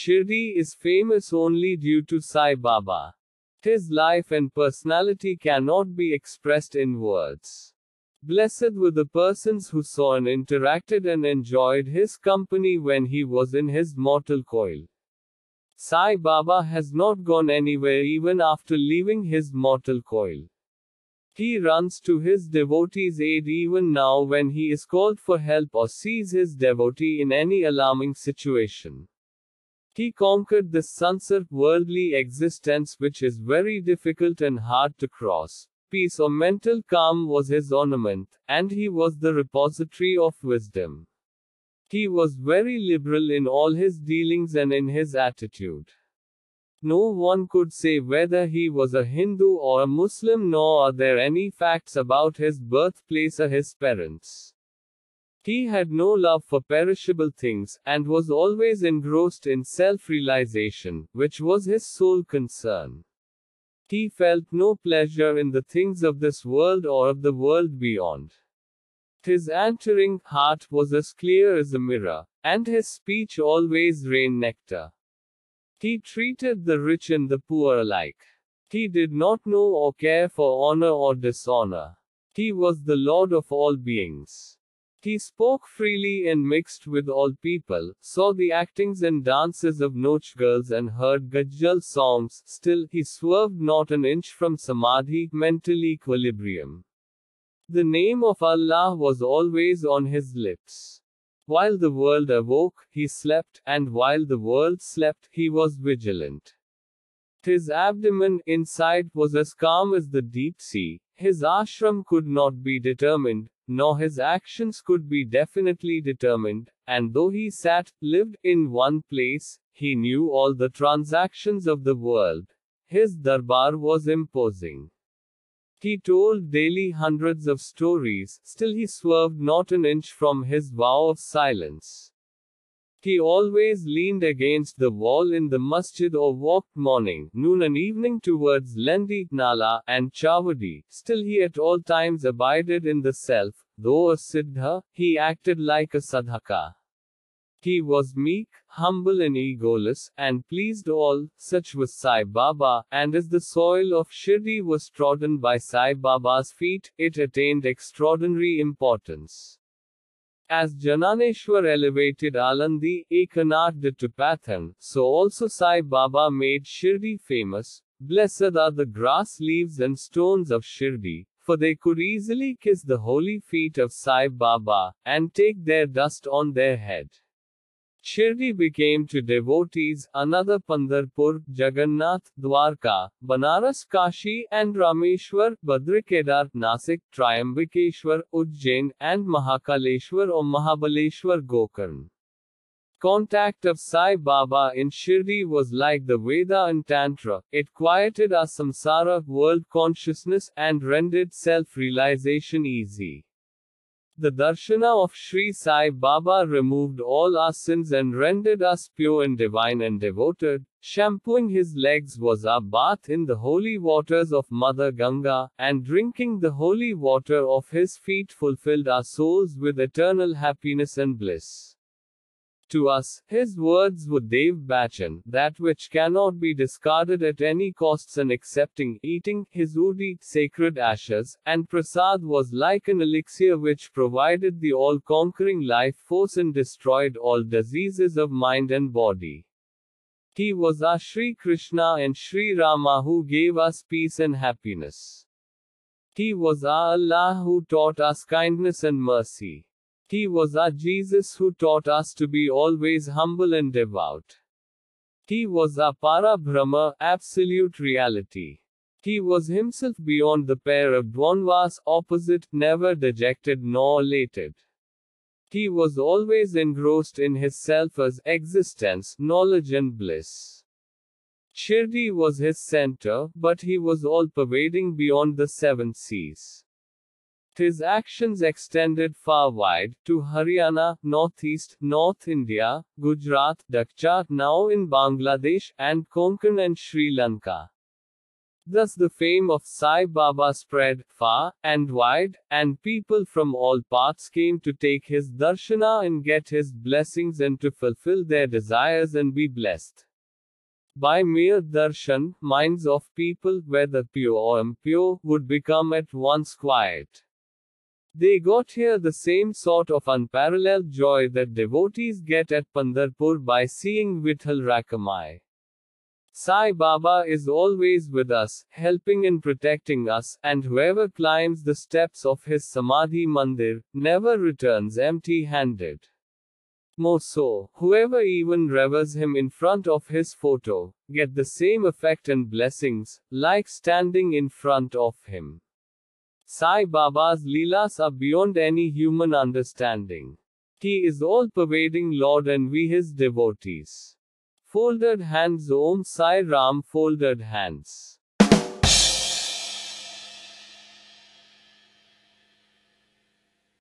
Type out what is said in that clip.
Shirdi is famous only due to Sai Baba. His life and personality cannot be expressed in words. Blessed were the persons who saw and interacted and enjoyed his company when he was in his mortal coil. Sai Baba has not gone anywhere even after leaving his mortal coil. He runs to his devotees' aid even now when he is called for help or sees his devotee in any alarming situation. He conquered the sansar, worldly existence which is very difficult and hard to cross. Peace or mental calm was his ornament, and he was the repository of wisdom. He was very liberal in all his dealings and in his attitude. No one could say whether he was a Hindu or a Muslim, nor are there any facts about his birthplace or his parents. He had no love for perishable things, and was always engrossed in self realization, which was his sole concern. He felt no pleasure in the things of this world or of the world beyond. His answering heart was as clear as a mirror, and his speech always rained nectar. He treated the rich and the poor alike. He did not know or care for honor or dishonor. He was the Lord of all beings. He spoke freely and mixed with all people, saw the actings and dances of Nautch girls and heard Gajal songs, still, he swerved not an inch from Samadhi, mental equilibrium. The name of Allah was always on his lips. While the world awoke, he slept, and while the world slept, he was vigilant. His abdomen, inside, was as calm as the deep sea. His ashram could not be determined, nor his actions could be definitely determined, and though he sat, lived, in one place, he knew all the transactions of the world. His darbar was imposing. He told daily hundreds of stories, still he swerved not an inch from his vow of silence. He always leaned against the wall in the masjid or walked morning, noon and evening towards Lendi, Nala, and Chavadi. Still he at all times abided in the self, though a siddha, he acted like a sadhaka. He was meek, humble and egoless, and pleased all, such was Sai Baba, and as the soil of Shirdi was trodden by Sai Baba's feet, it attained extraordinary importance. As Jananeshwar elevated Alandi, Ekanath to Paithan, so also Sai Baba made Shirdi famous. Blessed are the grass leaves and stones of Shirdi, for they could easily kiss the holy feet of Sai Baba, and take their dust on their head. Shirdi became to devotees another Pandharpur, Jagannath, Dwarka, Banaras, Kashi, and Rameshwar, Badrikedar, Nasik, Triambakeshwar, Ujjain, and Mahakaleshwar or Mahabaleshwar Gokarn. Contact of Sai Baba in Shirdi was like the Veda and Tantra, it quieted our samsara world consciousness and rendered self realization easy. The darshana of Sri Sai Baba removed all our sins and rendered us pure and divine and devoted. Shampooing his legs was our bath in the holy waters of Mother Ganga, and drinking the holy water of his feet fulfilled our souls with eternal happiness and bliss. To us, his words were Dev Bachan, that which cannot be discarded at any costs and accepting, eating, his udi, sacred ashes, and prasad was like an elixir which provided the all-conquering life force and destroyed all diseases of mind and body. He was our Sri Krishna and Sri Rama who gave us peace and happiness. He was our Allah who taught us kindness and mercy. He was our Jesus who taught us to be always humble and devout. He was our Para Brahma, absolute reality. He was himself beyond the pair of Dvandvas, opposite, never dejected nor elated. He was always engrossed in his self as existence, knowledge, and bliss. Shirdi was his center, but he was all pervading beyond the seven seas. His actions extended far wide, to Haryana, northeast, North India, Gujarat, Dakcha, now in Bangladesh, and Konkan and Sri Lanka. Thus the fame of Sai Baba spread far and wide, and people from all parts came to take his darshana and get his blessings and to fulfill their desires and be blessed. By mere darshan, minds of people, whether pure or impure, would become at once quiet. They got here the same sort of unparalleled joy that devotees get at Pandharpur by seeing Vithal Rakamai. Sai Baba is always with us, helping and protecting us, and whoever climbs the steps of his Samadhi Mandir never returns empty handed. More so, whoever even reveres him in front of his photo, get the same effect and blessings, like standing in front of him. Sai Baba's Leelas are beyond any human understanding. He is all pervading Lord and we his devotees. Folded hands Om Sai Ram Folded hands.